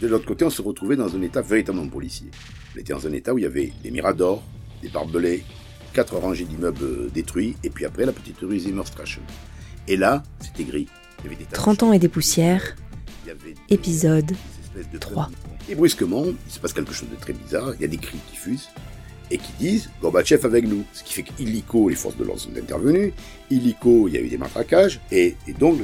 De l'autre côté, on se retrouvait dans un état véritablement policier. On était dans un état où il y avait des miradors, des barbelés, quatre rangées d'immeubles euh, détruits, et puis après la petite rue Zimmerstrache. Et là, c'était gris. Il y avait des 30 ans et des poussières, épisode 3. Et brusquement, il se passe quelque chose de très bizarre, il y a des cris qui fusent, et qui disent Gorbatchev avec nous. Ce qui fait qu'illico, les forces de l'ordre sont intervenues, illico, il y a eu des matraquages, et, donc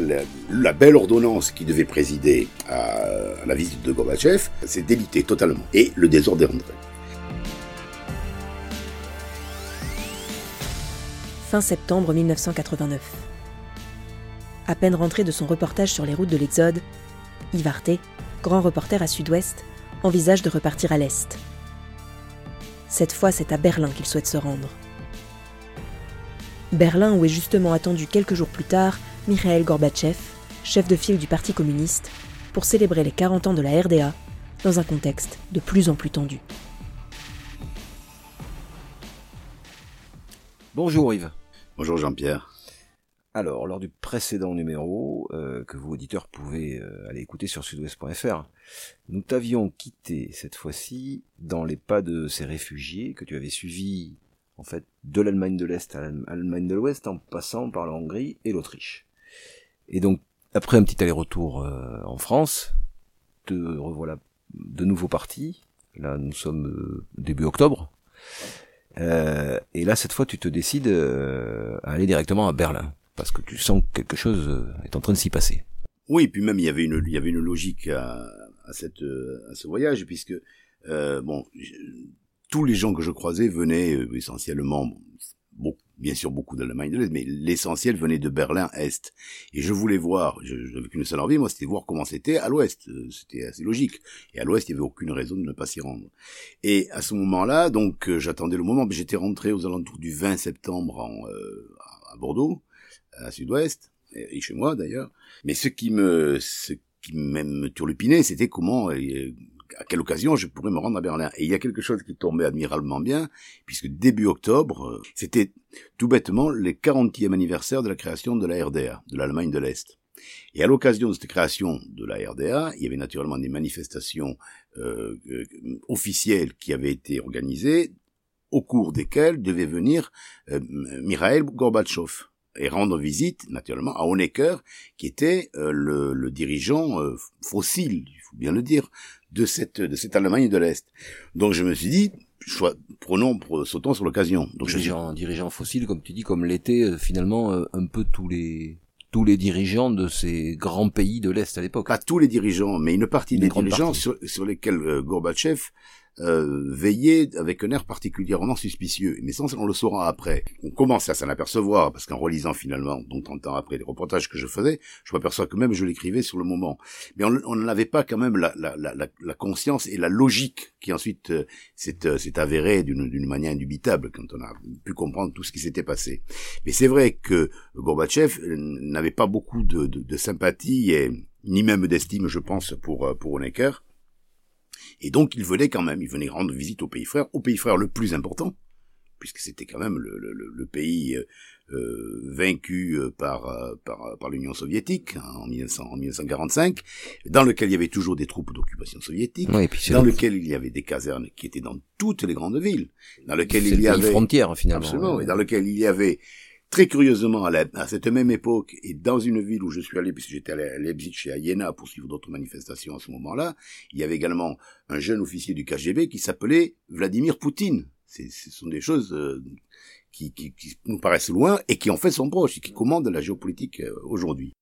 la, belle ordonnance qui devait présider à, la visite de Gorbatchev s'est délitée totalement, et le désordre est rentré. Fin septembre 1989. À peine rentré de son reportage sur les routes de l'Exode, Yves grand reporter à Sud-Ouest, envisage de repartir à l'Est. Cette fois, c'est à Berlin qu'il souhaite se rendre. Berlin où est justement attendu quelques jours plus tard Mikhail Gorbatchev, chef de file du Parti communiste, pour célébrer les 40 ans de la RDA dans un contexte de plus en plus tendu. Bonjour Yves. Bonjour Jean-Pierre. Alors, lors du précédent numéro, euh, que vous auditeurs pouvez euh, aller écouter sur sudouest.fr, nous t'avions quitté cette fois-ci dans les pas de ces réfugiés que tu avais suivis en fait de l'Allemagne de l'Est à l'Allemagne de l'Ouest en passant par la Hongrie et l'Autriche. Et donc, après un petit aller-retour euh, en France, te revoilà de nouveau parti. Là, nous sommes début octobre. et là, cette fois, tu te décides à aller directement à Berlin parce que tu sens que quelque chose euh, est en train de s'y passer. Oui, puis même il y avait une, il y avait une logique à, à, euh, ce voyage, puisque euh, bon, tous les gens que je croisais venaient essentiellement, bon, bien sûr beaucoup d'Allemagne de l'Est, mais l'essentiel venait de Berlin-Est. Et je voulais voir, je n'avais qu'une seule envie, moi, c'était voir comment c'était à l'Ouest. C'était assez logique. Et à l'Ouest, il n'y avait aucune raison de ne pas s'y rendre. Et à ce moment-là, donc, j'attendais le moment, j'étais rentré aux alentours du 20 septembre à Bordeaux à Sud-Ouest, et chez moi d'ailleurs. Mais ce qui me, ce qui me turlupinait, c'était comment, euh, à quelle occasion je pourrais me rendre à Berlin. Et il y a quelque chose qui tombait admirablement bien, puisque début octobre, euh, c'était tout bêtement le 40e anniversaire de la création de la RDA, de l'Allemagne de l'Est. Et à l'occasion de cette création de la RDA, il y avait naturellement des manifestations euh, euh, officielles qui avaient été organisées, au cours desquelles devait venir euh, Mikhail Gorbatchev et rendre visite, naturellement, à Honecker, qui était euh, le, le, dirigeant euh, fossile, il faut bien le dire, de cette, de cette Allemagne de l'Est. Donc je me suis dit, soit, prenons, sautons sur l'occasion. Donc dirigeant, je... dirigeant fossile, comme tu dis, comme l'étaient euh, finalement un peu tous les tous les dirigeants de ces grands pays de l'Est à l'époque. Pas tous les dirigeants, mais une partie des dirigeants sur, sur, lesquels Gorbatchev euh, veiller avec un air particulièrement suspicieux. Mais ça, on le saura après. On commence à s'en apercevoir, parce qu'en relisant finalement, donc 30 ans après les reportages que je faisais, je m'aperçois que même je l'écrivais sur le moment. Mais on n'avait pas quand même la, la, la, la, conscience et la logique qui ensuite euh, s'est euh, avérée d'une manière indubitable quand on a pu comprendre tout ce qui s'était passé. Mais c'est vrai que Gorbatchev n'avait pas beaucoup de, de, de sympathie et ni même d'estime, je pense, pour, euh, pour Honecker. Et donc il venait quand même, il venait rendre visite au pays frère, au pays frère le plus important, puisque c'était quand même le, le, le pays euh, euh vaincu euh, par, euh, par, par l'Union soviétique hein, en, 1900, en, 1945, dans lequel il y avait toujours des troupes d'occupation soviétique, dans lequel il y avait des casernes qui étaient dans toutes les grandes villes, dans lequel il y avait frontières finalement, absolument, et dans lequel il y avait Très curieusement, à, cette même époque, et dans une ville où je suis allé, puisque j'étais allé à Leipzig et à Jena pour suivre d'autres manifestations à ce moment-là, il y avait également un jeune officier du KGB qui s'appelait Vladimir Poutine. Ce sont des choses euh, qui, nous paraissent loin et qui en fait sont proches et qui commandent la géopolitique euh, aujourd'hui.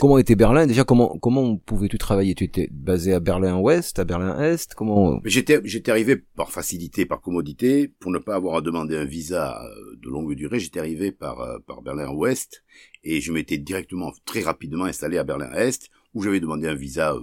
Comment était Berlin? Déjà, comment comment pouvais-tu travailler? Tu étais basé à Berlin-Ouest, à Berlin-Est? Comment J'étais j'étais arrivé par facilité, par commodité, pour ne pas avoir à demander un visa euh, de longue durée. J'étais arrivé par euh, par Berlin-Ouest. Et je m'étais directement, très rapidement installé à Berlin-Est où j'avais demandé un visa, euh,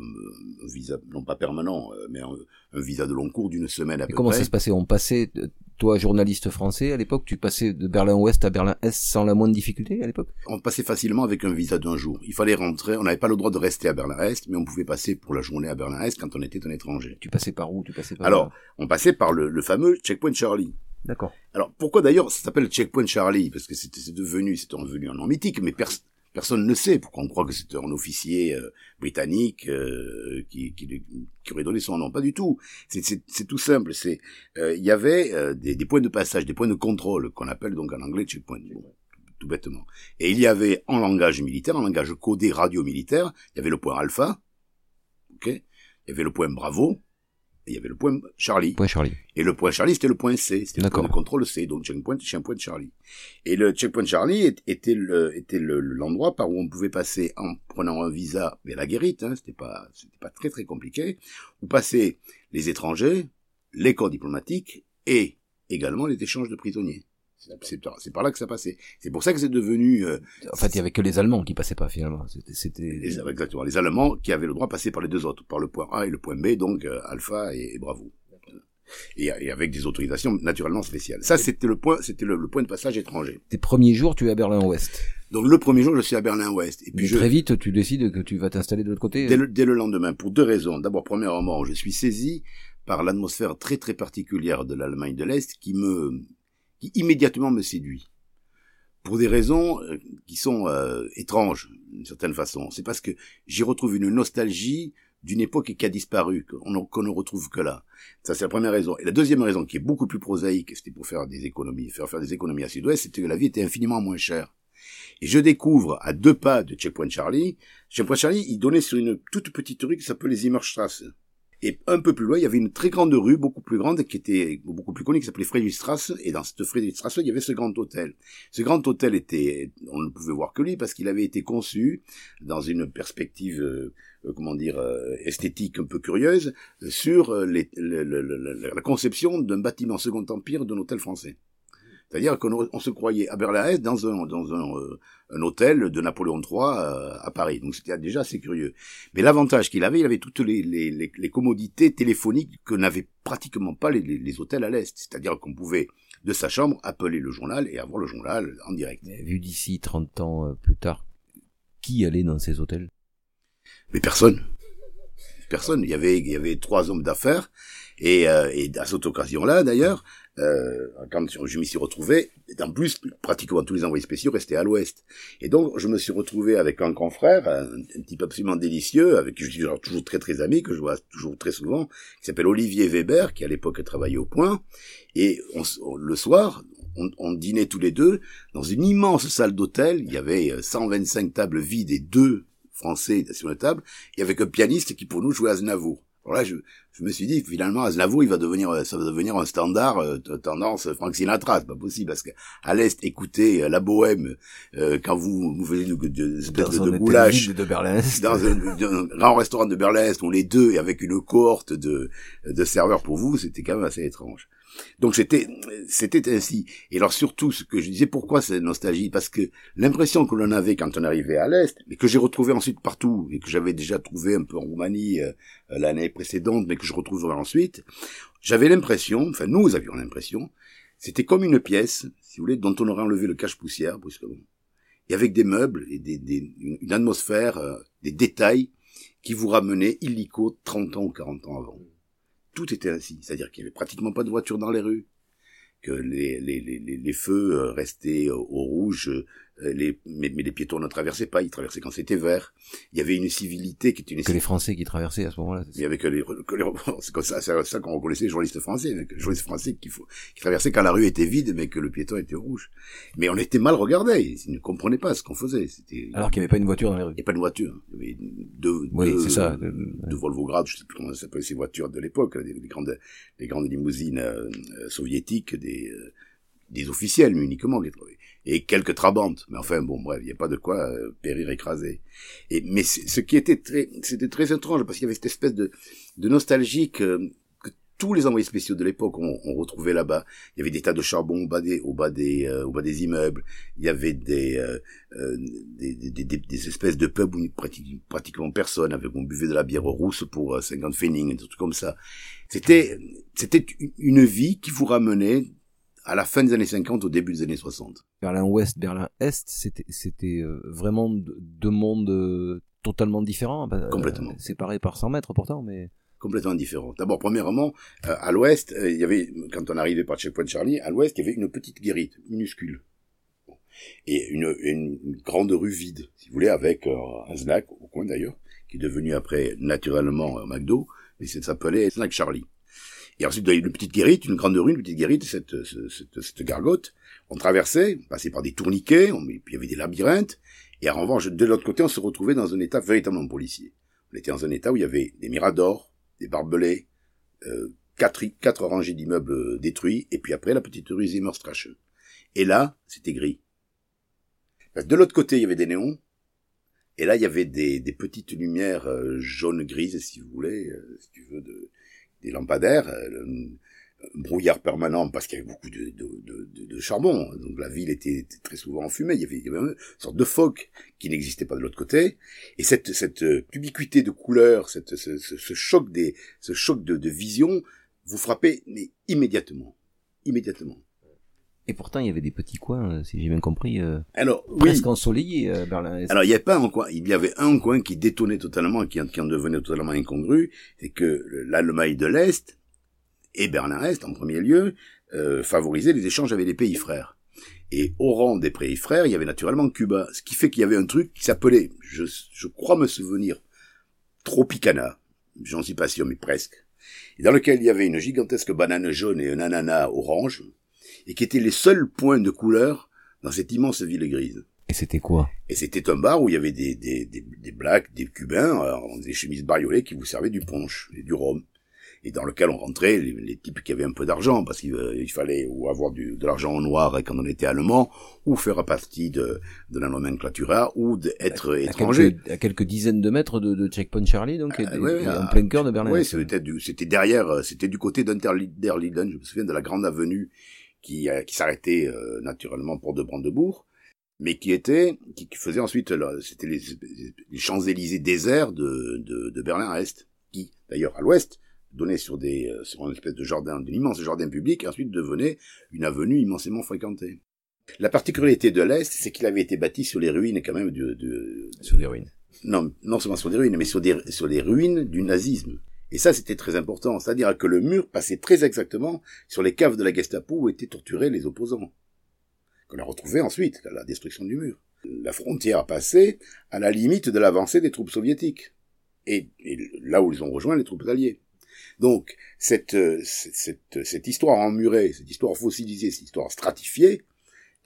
un visa non pas permanent, mais un, visa de long cours d'une semaine à peu comment ça se passait? On passait toi, journaliste français, à l'époque, tu passais de Berlin-Ouest à Berlin-Est sans la moindre difficulté, à l'époque? On passait facilement avec un visa d'un jour. Il fallait rentrer, on n'avait pas le droit de rester à Berlin-Est, mais on pouvait passer pour la journée à Berlin-Est quand on était un étranger. Tu passais par où? Tu passais par Alors, on passait par le, fameux Checkpoint Charlie. D'accord. Alors, pourquoi d'ailleurs ça s'appelle Checkpoint Charlie? Parce que c'était devenu, c'est devenu un nom mythique, mais personne ne sait pourquoi on croit que c'est un officier euh, britannique euh, qui, aurait donné son nom? Pas du tout. C'est tout simple. Euh, il y avait des, des, points de passage, des points de contrôle qu'on appelle donc en anglais checkpoint, tout bêtement. Et il y avait en langage militaire, en langage codé radio militaire, il y avait le point alpha, ok, il y avait le point bravo, il y avait le point Charlie. Point Charlie. Et le point Charlie, c'était le point C, c'était le point de contrôle C, donc checkpoint, point Charlie. Et le checkpoint Charlie était le, était l'endroit par où on pouvait passer en prenant un visa vers la guérite, hein, c'était pas, c'était pas très très compliqué, où passaient les étrangers, les corps diplomatiques et également les échanges de prisonniers. C'est par là que ça passait. C'est pour ça que c'est devenu. Euh, en fait, il y avait que les Allemands qui passaient pas finalement. C'était les, exactement les Allemands qui avaient le droit de passer par les deux autres, par le point A et le point B, donc euh, Alpha et, Bravo. Et, et, avec des autorisations naturellement spéciales. Ça, c'était le point, c'était le, point de passage étranger. Tes premiers jours, tu es à Berlin-Ouest. Donc le premier jour, je suis à Berlin-Ouest. Et puis je... très vite, tu décides que tu vas t'installer de l'autre côté. Dès le, dès le lendemain, pour deux raisons. D'abord, premièrement, je suis saisi par l'atmosphère très très particulière de l'Allemagne de l'Est qui me qui immédiatement me séduit. Pour des raisons euh, qui sont euh, étranges, d'une certaine façon. C'est parce que j'y retrouve une nostalgie d'une époque qui a disparu, qu'on ne retrouve que là. Ça, c'est la première raison. Et la deuxième raison, qui est beaucoup plus prosaïque, c'était pour faire des économies, faire faire des économies à Sud-Ouest, c'était que la vie était infiniment moins chère. Et je découvre, à deux pas de Checkpoint Charlie, Checkpoint Charlie, il donnait sur une toute petite rue qui s'appelle les Immerstrasse. Et un peu plus loin, il y avait une très grande rue, beaucoup plus grande, qui était beaucoup plus connue, qui s'appelait Friedrichstrasse. Et dans cette Friedrichstrasse, il y avait ce grand hôtel. Ce grand hôtel était, on ne pouvait voir que lui parce qu'il avait été conçu dans une perspective, euh, euh, comment dire, euh, esthétique un peu curieuse, sur les, la conception d'un bâtiment Second Empire d'un hôtel français. C'est-à-dire qu'on se croyait à Berlin-Est dans un, dans un, euh, un, hôtel de Napoléon III euh, à Paris. Donc c'était déjà assez curieux. Mais l'avantage qu'il avait, il avait toutes les, les, les, commodités téléphoniques que n'avaient pratiquement pas les, les hôtels à l'Est. C'est-à-dire qu'on pouvait, de sa chambre, appeler le journal et avoir le journal en direct. vu d'ici 30 ans euh, plus tard, qui allait dans ces hôtels? Mais personne. Personne. Il y avait, il y avait trois hommes d'affaires. Et, et à cette occasion-là, d'ailleurs, euh, quand je m'y suis retrouvé, en plus, pratiquement tous les envoyés spéciaux restaient à l'ouest. Et donc, je me suis retrouvé avec un confrère, un, type absolument délicieux, avec qui je suis toujours très très ami, que je vois toujours très souvent, qui s'appelle Olivier Weber, qui à l'époque travaillait au point. Et le soir, on, dînait tous les deux dans une immense salle d'hôtel. Il y avait 125 euh, tables vides et deux Français sur la table, et avec un pianiste qui pour nous jouait à Znavour. Alors là, je, je me suis dit, finalement, Aznavour, il va devenir, ça va devenir un standard euh, tendance Frank Sinatra, c'est pas possible, parce que à l'Est, écoutez euh, la bohème, euh, quand vous, vous faisiez de, espèce de, de goulash, de Berlin dans un, grand restaurant de Berlin-Est, où les deux, et avec une cohorte de, de serveurs pour vous, c'était quand même assez étrange. Donc c'était c'était ainsi. Et alors surtout ce que je disais, pourquoi cette nostalgie? Parce que l'impression que l'on avait quand on arrivait à l'est, mais que j'ai retrouvé ensuite partout et que j'avais déjà trouvé un peu en Roumanie euh, l'année précédente, mais que je retrouverai ensuite, j'avais l'impression, enfin nous avions l'impression, c'était comme une pièce, si vous voulez, dont on aurait enlevé le cache-poussière brusquement, et avec des meubles et des, une atmosphère, euh, des détails qui vous ramenaient illico 30 ans ou 40 ans avant tout était ainsi. C'est-à-dire qu'il n'y avait pratiquement pas de voitures dans les rues, que les, feux euh, restaient au rouge, les, mais, mais, les piétons ne traversaient pas, ils traversaient quand c'était vert. Il y avait une civilité qui était une... Que les Français qui traversaient à ce moment-là. Il y avait que les... Que les c'est comme ça, c'est ça qu'on reconnaissait les journalistes français, les journalistes français qui, qui traversaient quand la rue était vide, mais que le piéton était rouge. Mais on était mal regardés, ils ne comprenaient pas ce qu'on faisait. C'était... Alors qu'il n'y avait pas une voiture dans les rues. Il n'y avait pas de voiture. Il y avait deux, oui, deux, c'est ça. deux Volvo Grad, je sais plus comment ça s'appelait ces voitures de l'époque, les, grandes, les grandes limousines euh, soviétiques, des, euh, des officiels uniquement qui trouvaient et quelques trabantes. Mais enfin, bon, bref, il n'y a pas de quoi euh, périr écrasé. Et, mais ce qui était très, c'était très étrange parce qu'il y avait cette espèce de, de nostalgie que, que tous les envoyés spéciaux de l'époque ont, ont retrouvé là-bas. Il y avait des tas de charbon au bas des, au bas des, euh, au bas des immeubles. Il y avait des, euh, des, des, des, des, espèces de pubs où pratiquement, personne, avec on buvait de la bière rousse pour 50 pfennig, des trucs comme ça. C'était, c'était une vie qui vous ramenait à la fin des années 50, au début des années 60. Berlin-Ouest, Berlin-Est, c'était, c'était euh, vraiment deux mondes euh, totalement différents. Bah, Complètement. séparés par 100 mètres pourtant, mais complètement différents. D'abord, premièrement, euh, à l'ouest, il y avait, quand on arrivait par Checkpoint Charlie, à l'ouest, il y avait une petite guérite, minuscule. et une, une, grande rue vide, si vous voulez, avec euh, un snack au coin d'ailleurs, qui est devenu après naturellement un McDo, mais ça s'appelait Snack Charlie. Et ensuite, une petite guérite, une grande rue, une petite guérite, cette, cette, cette, gargote. On traversait, on passait par des tourniquets, on, puis il y avait des labyrinthes, et en revanche, de l'autre côté, on se retrouvait dans un état véritablement policier. On était dans un état où il y avait des miradors, des barbelés, euh, quatre, quatre rangées d'immeubles détruits, et puis après la petite rue Zimmerstrache. Et là, c'était gris. De l'autre côté, il y avait des néons, et là, il y avait des, petites lumières euh, jaune-grises, si vous voulez, euh, si tu veux, des lampadaires, euh, brouillard permanent parce qu'il y avait beaucoup de, de, de, de, charbon, donc la ville était, très souvent y, avait, il y avait une sorte de phoque qui n'existait pas de l'autre côté, et cette, cette ubiquité de couleurs, cette, ce, ce, choc des, ce choc de, de vision, vous frappez mais immédiatement, immédiatement. Et pourtant, il y avait des petits coins, euh, si j'ai bien compris, euh, Alors, presque ensoleillés, euh, Berlin. Alors, il n'y avait pas un coin, il y avait un coin qui détonnait totalement, qui, qui en devenait totalement incongru, c'est que l'Allemagne de l'Est, et Berlin-Est en premier lieu, euh, favorisaient les échanges avec les pays frères. Et au rang des pays frères, il y avait naturellement Cuba, ce qui fait qu'il y avait un truc qui s'appelait, je, je crois me souvenir, Tropicana, j'en suis pas sûr, mais presque, et dans lequel il y avait une gigantesque banane jaune et un ananas orange, et qui étaient les seuls points de couleur dans cette immense ville grise. Et c'était quoi? Et c'était un bar où il y avait des, des, des, des blacks, des cubains, euh, des chemises bariolées qui vous servaient du punch et du rhum. Et dans lequel on rentrait les, les types qui avaient un peu d'argent, parce qu'il euh, fallait ou avoir du, de l'argent en noir quand on était allemand, ou faire partie de, de la nomenclatura, ou d'être étranger. À quelques, dizaines de mètres de, de Checkpoint Charlie, donc, en plein cœur de Berlin. Oui, c'était derrière, euh, c'était du côté d'Unterlinden, je me souviens de la grande avenue qui, qui s'arrêtait euh, naturellement pour de Brandebourg, mais qui était, qui, faisait ensuite, c'était les, les Champs-Élysées déserts de, de, de Berlin à l'est, qui, d'ailleurs, à l'ouest, donnait sur des, euh, sur une espèce de jardin, d'immense jardin public, et ensuite devenait une avenue immensément fréquentée. La particularité de l'Est, c'est qu'il avait été bâti sur les ruines quand même de, de... Sur des ruines. Non, non seulement sur des ruines, mais sur des, sur les ruines du nazisme. Et ça, c'était très important. C'est-à-dire que le mur passait très exactement sur les caves de la Gestapo où étaient torturés les opposants. Qu'on a retrouvé ensuite, la destruction du mur. La frontière passait à la limite de l'avancée des troupes soviétiques. Et, là où ils ont rejoint les troupes alliées. Donc, cette, cette, cette histoire emmurée, cette histoire fossilisée, cette histoire stratifiée,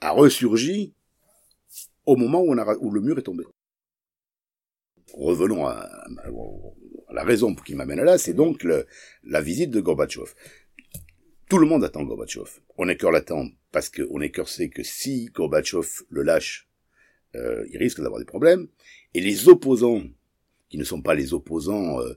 a ressurgi au moment où, on a, où le mur est tombé. Revenons à, la raison qui m'amène là, c'est donc la visite de Gorbatchev. Tout le monde attend Gorbatchev. On est cœur l'attend parce qu'on est cœur sait que si Gorbatchev le lâche, euh, il risque d'avoir des problèmes. Et les opposants, qui ne sont pas les opposants euh,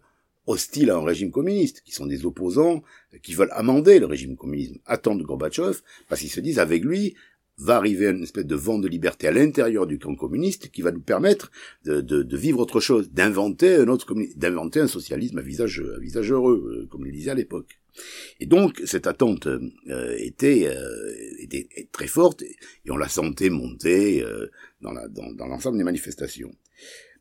hostiles à un régime communiste, qui sont des opposants qui veulent amender le régime communisme, attendent Gorbatchev parce qu'ils se disent avec lui, va arriver une espèce de vent de liberté à l'intérieur du camp communiste qui va nous permettre de, de, de vivre autre chose, d'inventer un autre d'inventer un socialisme à visage, à visage heureux, euh, comme il disait à l'époque. Et donc cette attente euh, était, euh, était, très forte et on la sentait monter dans l'ensemble dans, des manifestations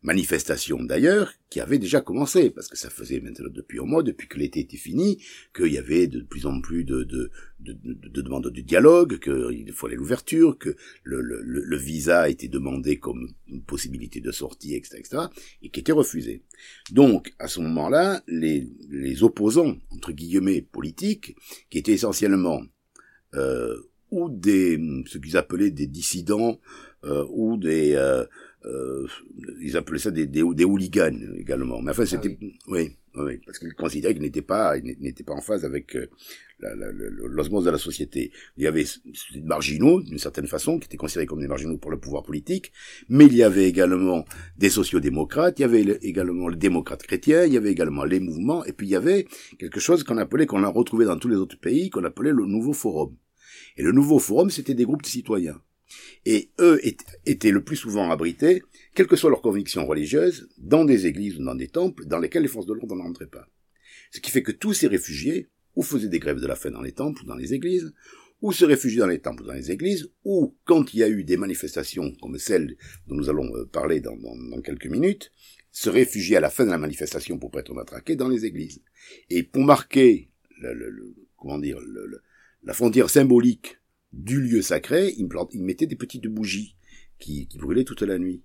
manifestation d'ailleurs qui avait déjà commencé, parce que ça faisait maintenant depuis un mois, depuis que l'été était fini, qu'il y avait de plus en plus de, de, de, de demandes de dialogue, qu'il fallait l'ouverture, que le, visa était demandé comme une possibilité de sortie, etc., etc., et qui était refusé. Donc, à ce moment-là, les, les opposants, entre guillemets, politiques, qui étaient essentiellement euh, ou des ce qu'ils appelaient des dissidents euh, ou des euh, euh, ils appelaient ça des, des, des, hooligans également. Mais enfin, ah c'était, oui. oui, parce qu'ils considéraient qu'ils n'étaient pas, n'étaient pas en phase avec euh, l'osmose de la société. Il y avait des marginaux, d'une certaine façon, qui étaient considérés comme des marginaux pour le pouvoir politique, mais il y avait également des sociodémocrates, il y avait également les démocrates chrétiens, il y avait également les mouvements, et puis il y avait quelque chose qu'on appelait, qu'on a retrouvé dans tous les autres pays, qu'on appelait le nouveau forum. Et le nouveau forum, c'était des groupes de citoyens. Et eux étaient le plus souvent abrités, quelles que soient leurs convictions religieuses, dans des églises ou dans des temples dans lesquels les forces de l'ordre n'entraient pas. Ce qui fait que tous ces réfugiés, ou faisaient des grèves de la faim dans les temples ou dans les églises, ou se réfugiaient dans les temples ou dans les églises, ou quand il y a eu des manifestations comme celle dont nous allons euh, parler dans, quelques minutes, se réfugiaient à la fin de la manifestation pour pas être matraqués dans les églises. Et pour marquer le, comment dire la frontière symbolique du lieu sacré, il, il mettait des petites bougies qui, qui brûlaient toute la nuit.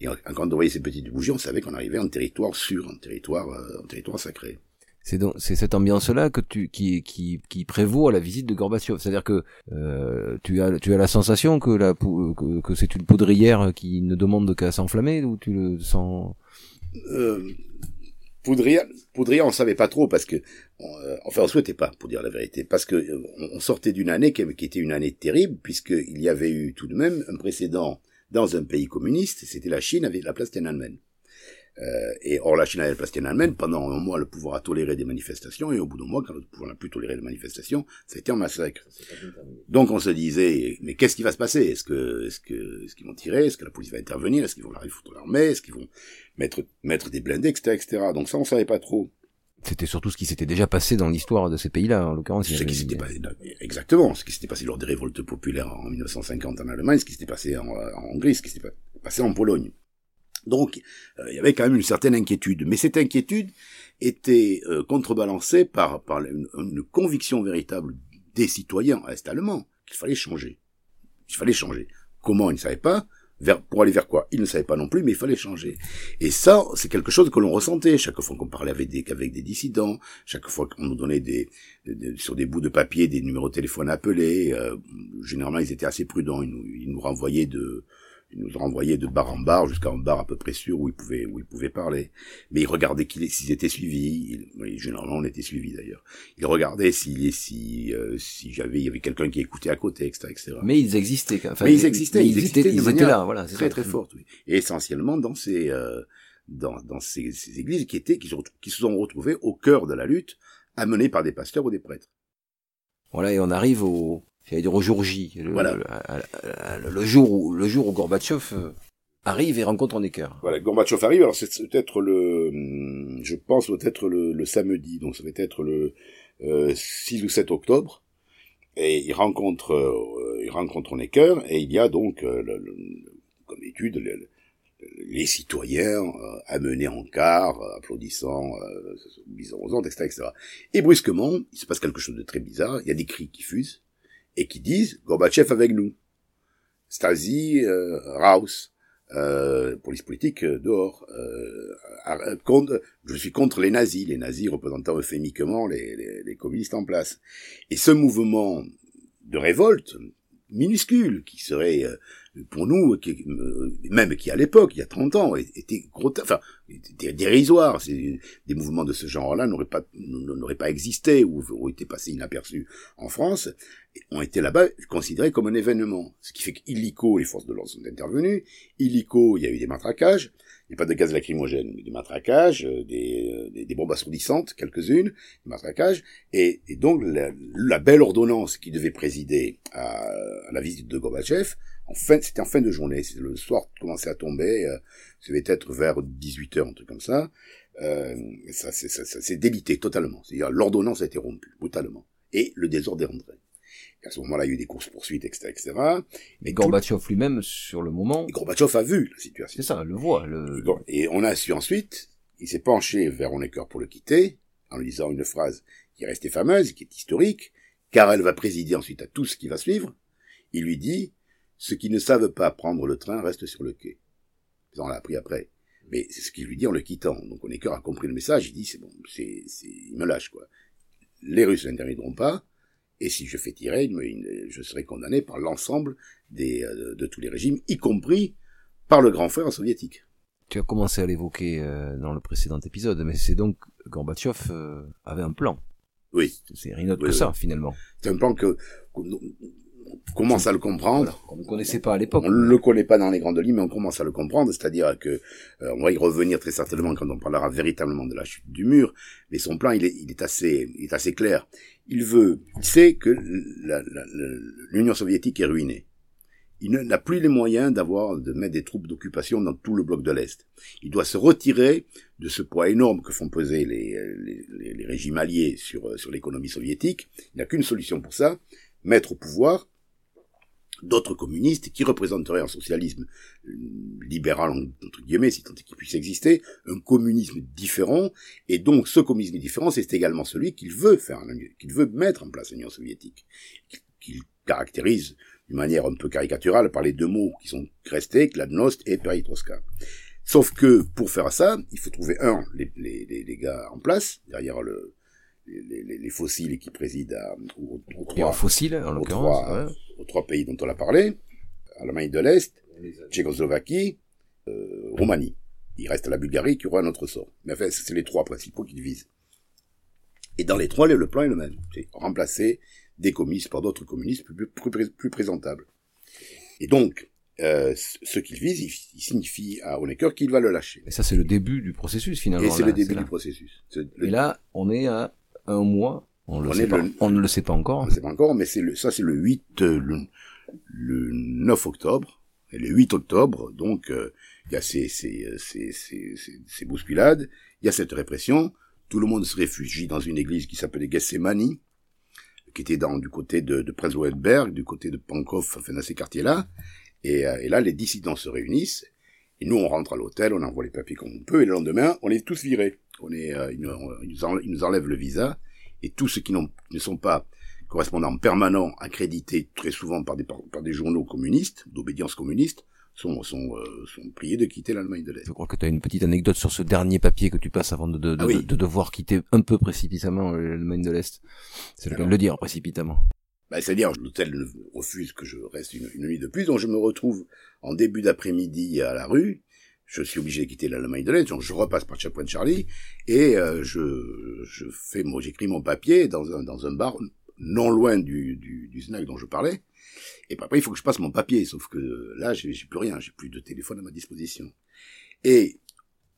Et quand on voyait ces petites bougies, on savait qu'on arrivait en territoire sûr, en territoire, euh, en territoire sacré. C'est donc c'est cette ambiance-là que tu qui qui qui prévaut à la visite de Gorbatchev. C'est-à-dire que euh, tu as tu as la sensation que la que, que c'est une poudrière qui ne demande qu'à s'enflammer ou tu le sens? Euh, poudrière, poudrière, on savait pas trop parce que euh, enfin on souhaitait pas pour dire la vérité parce que euh, on, sortait d'une année qui, qui, était une année terrible puisqu'il y avait eu tout de même un précédent dans un pays communiste, c'était la Chine avec la place Tiananmen. Euh, et or, la Chine avait la Tiananmen, pendant un mois, le pouvoir a toléré des manifestations, et au bout d'un mois, quand le pouvoir n'a plus toléré des manifestations, ça a été un massacre. Donc on se disait, mais qu'est-ce qui va se passer? Est-ce que, est-ce que, est-ce qu'ils vont tirer? Est-ce que la police va intervenir? Est-ce qu'ils vont arriver foutre l'armée Est-ce qu'ils vont mettre, mettre des blindés, etc., etc. Donc ça, on savait pas trop. C'était surtout ce qui s'était déjà passé dans l'histoire de ces pays-là, en l'occurrence. Ce qui s'était passé, exactement, ce qui s'était passé lors des révoltes populaires en 1950 en Allemagne, ce qui s'était passé en, en Hongrie, ce qui s'était passé en Pologne. Donc, euh, il y avait quand même une certaine inquiétude. Mais cette inquiétude était euh, contrebalancée par, par une, conviction véritable des citoyens est-allemands qu'il fallait changer. Il fallait changer. Comment Ils ne savaient pas. Pour aller vers quoi? Ils ne savaient pas non plus, mais il fallait changer. Et ça, c'est quelque chose que l'on ressentait chaque fois qu'on parlait avec des, avec des dissidents, chaque fois qu'on nous donnait des, sur des bouts de papier des numéros de téléphone appelés. Euh, généralement, ils étaient assez prudents. Ils nous, ils nous renvoyaient de, il nous renvoyait de bar en bar jusqu'à un bar à peu près sûr où il pouvait où il pouvait parler. Mais il regardait s'ils étaient suivis. Il, généralement, on était suivis d'ailleurs. Il regardait si si euh, si j'avais il y avait quelqu'un qui écoutait à côté, etc., etc. Mais ils existaient. Enfin, mais ils existaient. ils, existaient, ils étaient là. Voilà, très très forte. Oui. Et essentiellement dans ces euh, dans dans ces, ces, églises qui étaient qui, qui se sont retrouvées au cœur de la lutte, amenées par des pasteurs ou des prêtres. Voilà, et on arrive au, cest dire au jour J, le, voilà. le, jour où le jour où Gorbatchev euh, arrive et rencontre Honecker. Voilà, Gorbatchev arrive. Alors c'est peut-être le, je pense peut-être le, le, samedi, donc ça va être le euh, 6 ou 7 octobre, et il rencontre, euh, il rencontre Honecker et il y a donc, euh, comme étude, les citoyens euh, amenés en car, applaudissant, bisant aux etc., etc. Et brusquement, il se passe quelque chose de très bizarre. Il y a des cris qui fusent et qui disent Gorbatchev avec nous. Stasi, euh, Raus, euh, police politique euh, dehors. Euh, contre, je suis contre les nazis, les nazis représentant euphémiquement les, les, les communistes en place. Et ce mouvement de révolte minuscule qui serait pour nous, euh, même qui à l'époque, il y a 30 ans, était gros, enfin, était dérisoire. Des mouvements de ce genre-là n'auraient pas, n'auraient pas existé ou auraient été passés inaperçus en France, ont été là-bas considérés comme un événement. Ce qui fait qu'illico, les forces de l'ordre sont intervenues. Illico, il y a eu des matraquages. A pas de gaz lacrymogène, mais des matraquages, euh, des, euh, bombes assourdissantes, quelques-unes, des matraquages. Et, et donc, la, belle ordonnance qui devait présider à, la visite de Gorbatchev en fin, c'était en fin de journée, le soir commençait à tomber, euh, ça devait être vers 18h, un truc comme ça. Euh, ça, ça, ça, s'est délité totalement. L'ordonnance a été rompue, brutalement. Et le désordre est rentré. À ce moment-là, il y a eu des courses-poursuites, etc., etc. Mais Gorbatchev lui-même, sur le moment... Gorbatchev a vu la situation. C'est ça, le voit. Le... Et on a su ensuite, il s'est penché vers Honecker pour le quitter, en lui disant une phrase qui est restée fameuse, qui est historique, car elle va présider ensuite à tout ce qui va suivre. Il lui dit, ceux qui ne savent pas prendre le train restent sur le quai. On l'a appris après. Mais c'est ce qu'il lui dit en le quittant. Donc Honecker a compris le message, il dit c'est bon, c'est, c'est, il me lâche quoi. Les Russes n'interviendront pas, et si je fais tirer, je serai condamné par l'ensemble des, euh, de tous les régimes, y compris par le grand frère soviétique. Tu as commencé à l'évoquer euh, dans le précédent épisode, mais c'est donc Gorbatchev euh, avait un plan. Oui. C'est rien d'autre que ça, finalement. C'est un plan que, on commence à le comprendre. On ne connaissait pas à l'époque. On ne le connaît pas dans les grandes lignes, mais on commence à le comprendre. C'est-à-dire que euh, on va y revenir très certainement quand on parlera véritablement de la chute du mur. Mais son plan, il est, il est assez, il est assez clair. Il veut, il sait que l'Union soviétique est ruinée. Il n'a plus les moyens d'avoir de mettre des troupes d'occupation dans tout le bloc de l'Est. Il doit se retirer de ce poids énorme que font peser les, les, les régimes alliés sur, sur l'économie soviétique. Il n'a qu'une solution pour ça, mettre au pouvoir d'autres communistes qui représenteraient un socialisme euh, libéral entre guillemets si tant est qu'il puisse exister, un communisme différent, et donc ce communisme différent, c'est également celui qu'il veut faire, qu'il veut mettre en place l'Union soviétique, qu'il caractérise d'une manière un peu caricaturale par les deux mots qui sont restés, Kladnost et Peritroska. Sauf que pour faire ça, il faut trouver un, les, les, les gars en place, derrière le, les, les, fossiles qui président à, aux, trois, fossiles, en l'occurrence, aux trois pays dont on a parlé, Allemagne de l'Est, Tchécoslovaquie, euh, Roumanie. Il reste la Bulgarie qui aura un autre sort. Mais enfin, c'est les trois principaux qui visent. Et dans les trois, le plan est le même. C'est remplacer des communistes par d'autres communistes plus, plus, présentables. Et donc, euh, ce qu'il vise, il, signifie à Honecker qu'il va le lâcher. Et ça, c'est le début du processus, finalement. Et c'est le début du processus. Et là, on est à un mois. On, le sait pas. on ne le sait pas encore. On ne le sait pas encore, mais c'est le, ça, c'est le 8, euh, le, le 9 octobre. Et le 8 octobre, donc, euh, il y a ces, ces, ces, ces, bousculades, il y a cette répression, tout le monde se réfugie dans une église qui s'appelait Gethsemane, qui était dans, du côté de, de Prenzlauerberg, du côté de Pankov, enfin dans ces quartiers-là, et, euh, et, là, les dissidents se réunissent, et nous, on rentre à l'hôtel, on envoie les papiers comme on peut, et le lendemain, on est tous virés. On est, euh, ils, nous enlèvent, le visa, et tous ceux qui ne sont pas correspondants permanents accrédités très souvent par des, par des journaux communistes, d'obédience communiste, sont, sont, euh, sont priés de quitter l'Allemagne de l'Est. Je crois que tu as une petite anecdote sur ce dernier papier que tu passes avant de, de, de, ah de devoir quitter un peu précipitamment l'Allemagne de l'Est. C'est le cas de le dire, précipitamment. Bah, C'est-à-dire, l'hôtel refuse que je reste une, une, nuit de plus, donc je me retrouve en début d'après-midi à la rue, je suis obligé de quitter l'Allemagne de l'Est, donc je repasse par Chapoin Charlie, et euh, je, je fais moi j'écris mon papier dans un, dans un bar non loin du, du, du snack dont je parlais, et après, il faut que je passe mon papier, sauf que là, j'ai plus rien, j'ai plus de téléphone à ma disposition. Et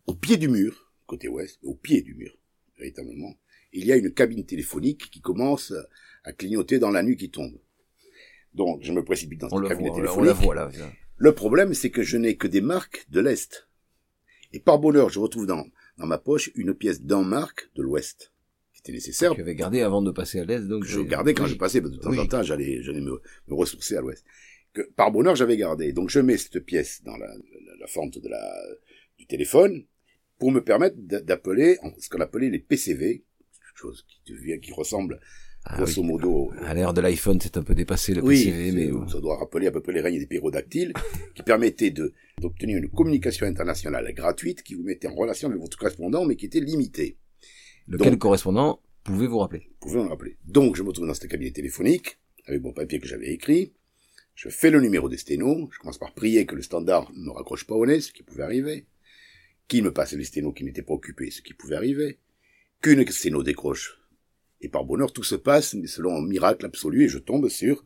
au pied du mur, côté ouest, au pied du mur, véritablement, il y a une cabine téléphonique qui commence à clignoter dans la nuit qui tombe. Donc, je me précipite dans cette cabine téléphonique. Le problème, c'est que je n'ai que des marques de l'Est. Et par bonheur, je retrouve dans, dans ma poche une pièce d'un marque de l'Ouest c'était nécessaire. Tu avais gardé avant de passer à l'est, donc. Je gardais quand je passais, de temps en temps, j'allais, j'allais me, me, ressourcer à l'ouest. Que, par bonheur, j'avais gardé. Donc, je mets cette pièce dans la, la, la fente de la, du téléphone pour me permettre d'appeler ce qu'on appelait les PCV, quelque chose qui devient, qui ressemble ah modo. À l'ère de l'iPhone, c'est un peu dépassé le PCV, mais ça doit rappeler à peu près les règnes des pyrodactyles, qui permettaient de d'obtenir une communication internationale gratuite qui vous mettait en relation avec votre correspondant, mais qui était limitée lequel correspondant pouvait vous rappeler? Pouvez me rappeler? Donc, je me trouve dans ce cabinet téléphonique, avec mon papier que j'avais écrit, je fais le numéro des sténos, je commence par prier que le standard ne me raccroche pas au nez, ce qui pouvait arriver, qu'il me passe les sténos qui n'étaient pas occupés, ce qui pouvait arriver, qu'une sténo décroche. Et par bonheur, tout se passe, mais selon un miracle absolu, et je tombe sur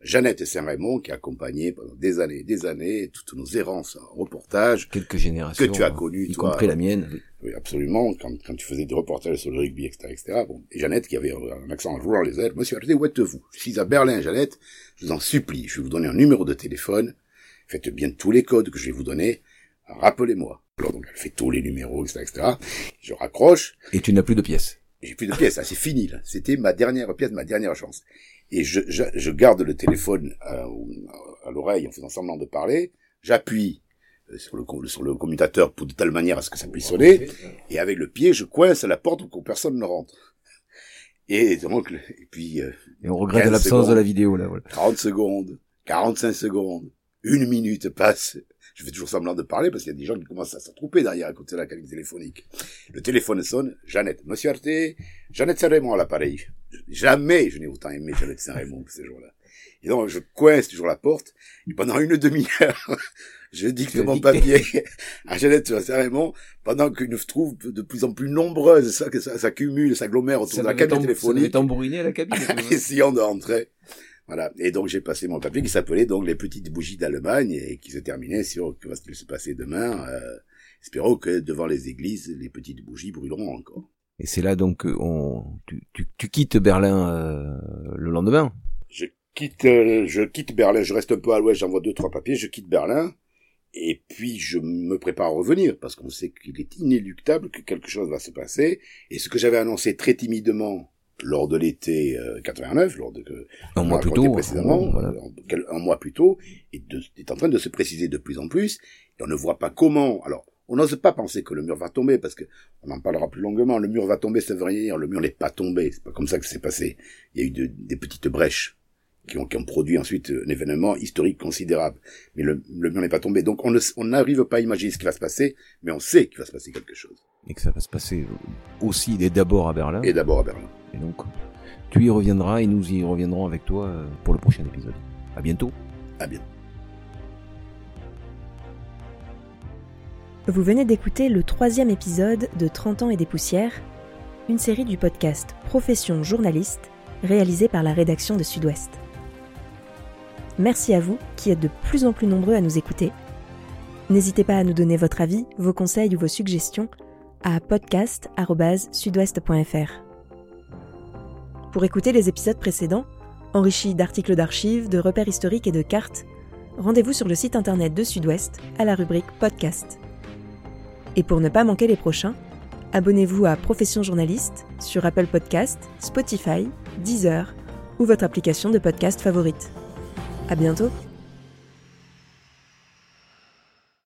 Jeannette Saint-Raymond qui a accompagné pendant des années des années toutes nos errances en reportage. Quelques générations. Que tu as connues, y compris la mienne. Oui. absolument. Quand, quand tu faisais des reportages sur le rugby, etc., etc. Bon. Et Jeannette qui avait un accent à vouloir les ailes. Monsieur, où êtes-vous? Je suis à Berlin, Jeannette. Je vous en supplie. Je vais vous donner un numéro de téléphone. Faites bien tous les codes que je vais vous donner. Rappelez-moi. Alors, donc, elle fait tous les numéros, etc., etc. Je raccroche. Et tu n'as plus de pièces. J'ai plus de pièces. Ah, c'est fini, là. C'était ma dernière pièce, ma dernière chance et je, je, je, garde le téléphone à, à l'oreille en faisant semblant de parler, j'appuie euh, sur le, sur le commutateur pour de telle manière à ce que ça puisse sonner, et avec le pied, je coince à la porte pour que personne ne rentre. Et donc, et puis... Euh, et on regrette l'absence de la vidéo, là, voilà. 30 secondes, 45 secondes, une minute passe, je fais toujours semblant de parler parce qu'il y a des gens qui commencent à s'attrouper derrière à côté de la cabine téléphonique. Le téléphone sonne, Jeannette, Monsieur Arte, Jeannette Saint-Raymond à l'appareil. Jamais je n'ai autant aimé Jeannette Saint-Raymond que ces jours-là. Et donc je coince toujours la porte, et pendant une demi-heure, je dicte mon papier à Jeannette Saint-Raymond, pendant qu'une trouve de plus en plus nombreuse, ça, ça s'accumule, s'agglomère autour de la cabine téléphonique. Ça tambouriné à la cabine. essayant d'entrer. Voilà. Et donc j'ai passé mon papier qui s'appelait donc les petites bougies d'Allemagne et qui se terminait sur que va-t-il se passer demain. Euh, espérons que devant les églises les petites bougies brûleront encore. Et c'est là donc on tu, tu, tu quittes Berlin euh, le lendemain. Je quitte euh, je quitte Berlin. Je reste un peu à l'ouest. J'envoie deux trois papiers. Je quitte Berlin. Et puis je me prépare à revenir parce qu'on sait qu'il est inéluctable que quelque chose va se passer. Et ce que j'avais annoncé très timidement lors de l'été 89, euh, lors de un mois plus tôt, précédemment, un, mois plus tôt, et est en train de se préciser de plus en plus. Et on ne voit pas comment. Alors, on n'ose pas penser que le mur va tomber parce que on en parlera plus longuement. Le mur va tomber, ça veut rien dire. Le mur n'est pas tombé. C'est pas comme ça que c'est passé. Il y a eu des petites brèches. Qui ont, qui ont produit ensuite un événement historique considérable. Mais le, le mur n'est pas tombé. Donc on ne- on n'arrive pas à imaginer ce qui va se passer, mais on sait qu'il va se passer quelque chose. Et que ça va se passer aussi et d'abord à Berlin. Et d'abord à Berlin. Et donc, tu y reviendras et nous y reviendrons avec toi euh, pour le prochain épisode. À bientôt. À bientôt. Vous venez d'écouter le troisième épisode de 30 ans et des poussières, une série du podcast Profession journaliste, réalisé par la rédaction de Sud-Ouest. Merci à vous qui êtes de plus en plus nombreux à nous écouter. N'hésitez pas à nous donner votre avis, vos conseils ou vos suggestions à podcast.sudouest.fr. Pour écouter les épisodes précédents, enrichis d'articles d'archives, de repères historiques et de cartes, rendez-vous sur le site internet de Sud-Ouest à la rubrique Podcast. Et pour ne pas manquer les prochains, abonnez-vous à Profession Journaliste sur Apple Podcast, Spotify, Deezer ou votre application de podcast favorite. À bientôt!